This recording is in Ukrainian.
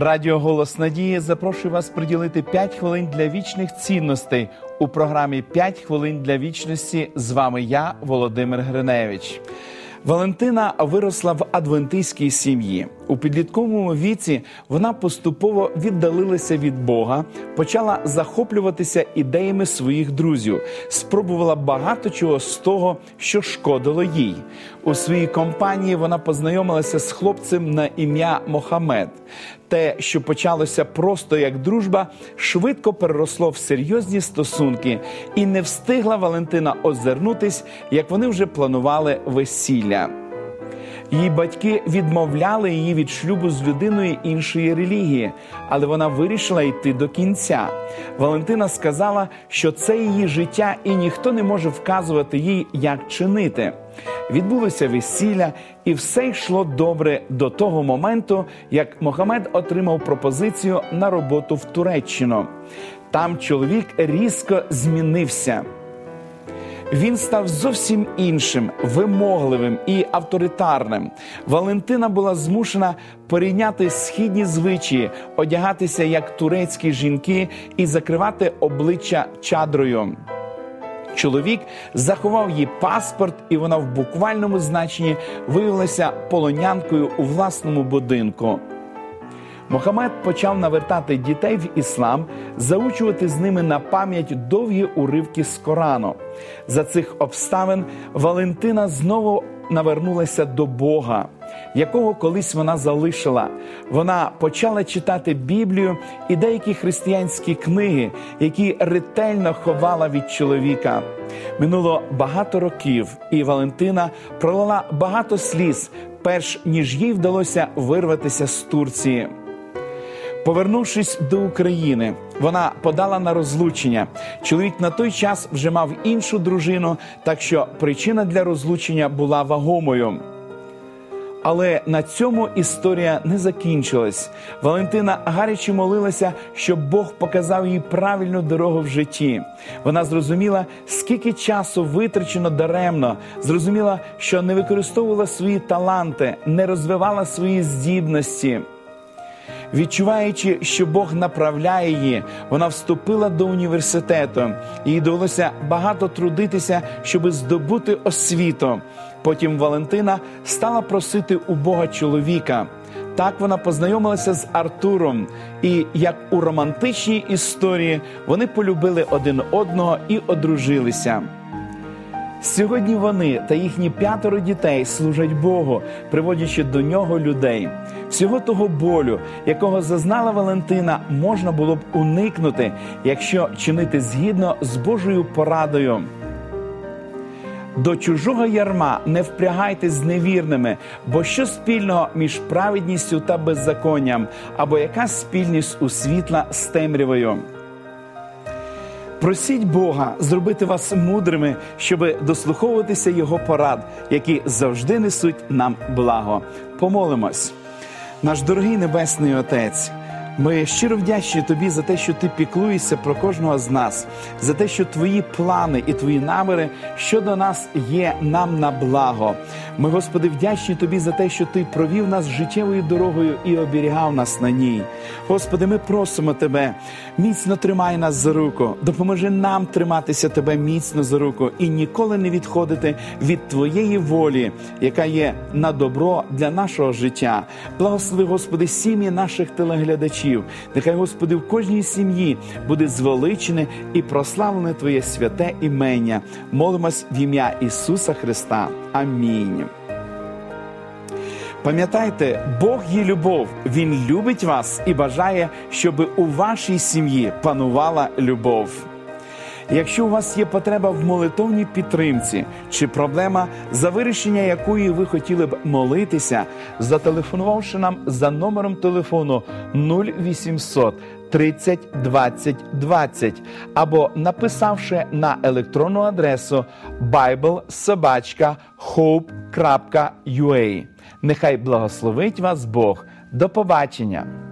Радіо Голос Надії запрошує вас приділити 5 хвилин для вічних цінностей у програмі «5 хвилин для вічності. З вами я, Володимир Гриневич. Валентина виросла в адвентистській сім'ї. У підлітковому віці вона поступово віддалилася від Бога, почала захоплюватися ідеями своїх друзів, спробувала багато чого з того, що шкодило їй. У своїй компанії вона познайомилася з хлопцем на ім'я Мохамед. Те, що почалося просто як дружба, швидко переросло в серйозні стосунки, і не встигла Валентина озирнутись, як вони вже планували весілля. Її батьки відмовляли її від шлюбу з людиною іншої релігії, але вона вирішила йти до кінця. Валентина сказала, що це її життя, і ніхто не може вказувати їй, як чинити. Відбулося весілля, і все йшло добре до того моменту, як Мохамед отримав пропозицію на роботу в Туреччину. Там чоловік різко змінився. Він став зовсім іншим, вимогливим і авторитарним. Валентина була змушена перейняти східні звичаї, одягатися як турецькі жінки і закривати обличчя чадрою. Чоловік заховав їй паспорт, і вона в буквальному значенні виявилася полонянкою у власному будинку. Мохамед почав навертати дітей в іслам, заучувати з ними на пам'ять довгі уривки з Корану. За цих обставин Валентина знову навернулася до Бога, якого колись вона залишила. Вона почала читати Біблію і деякі християнські книги, які ретельно ховала від чоловіка. Минуло багато років, і Валентина пролила багато сліз, перш ніж їй вдалося вирватися з Турції. Повернувшись до України, вона подала на розлучення. Чоловік на той час вже мав іншу дружину, так що причина для розлучення була вагомою. Але на цьому історія не закінчилась. Валентина гаряче молилася, щоб Бог показав їй правильну дорогу в житті. Вона зрозуміла, скільки часу витрачено даремно, зрозуміла, що не використовувала свої таланти, не розвивала свої здібності. Відчуваючи, що Бог направляє її, вона вступила до університету. Їй довелося багато трудитися, щоб здобути освіту. Потім Валентина стала просити у Бога чоловіка. Так вона познайомилася з Артуром, і як у романтичній історії вони полюбили один одного і одружилися. Сьогодні вони та їхні п'ятеро дітей служать Богу, приводячи до нього людей. Всього того болю, якого зазнала Валентина, можна було б уникнути, якщо чинити згідно з Божою порадою. До чужого ярма не впрягайтесь з невірними, бо що спільного між праведністю та беззаконням, або яка спільність у світла з темрявою. Просіть Бога зробити вас мудрими, щоб дослуховуватися Його порад, які завжди несуть нам благо. Помолимось, наш дорогий Небесний Отець. Ми щиро вдячні тобі за те, що ти піклуєшся про кожного з нас, за те, що твої плани і твої наміри щодо нас є нам на благо. Ми, Господи, вдячні тобі за те, що ти провів нас життєвою дорогою і оберігав нас на ній. Господи, ми просимо Тебе, міцно тримай нас за руку, допоможи нам триматися Тебе міцно за руку і ніколи не відходити від Твоєї волі, яка є на добро для нашого життя. Благослови, Господи, сім'ї наших телеглядачів глядачів. Нехай, Господи, в кожній сім'ї буде звеличене і прославлене Твоє святе імення. Молимось в ім'я Ісуса Христа. Амінь. Пам'ятайте, Бог є любов, Він любить вас і бажає, щоб у вашій сім'ї панувала любов. Якщо у вас є потреба в молитовній підтримці чи проблема, за вирішення якої ви хотіли б молитися, зателефонувавши нам за номером телефону 0800 30 20 20 або написавши на електронну адресу biblesobachkahope.ua. Нехай благословить вас Бог. До побачення!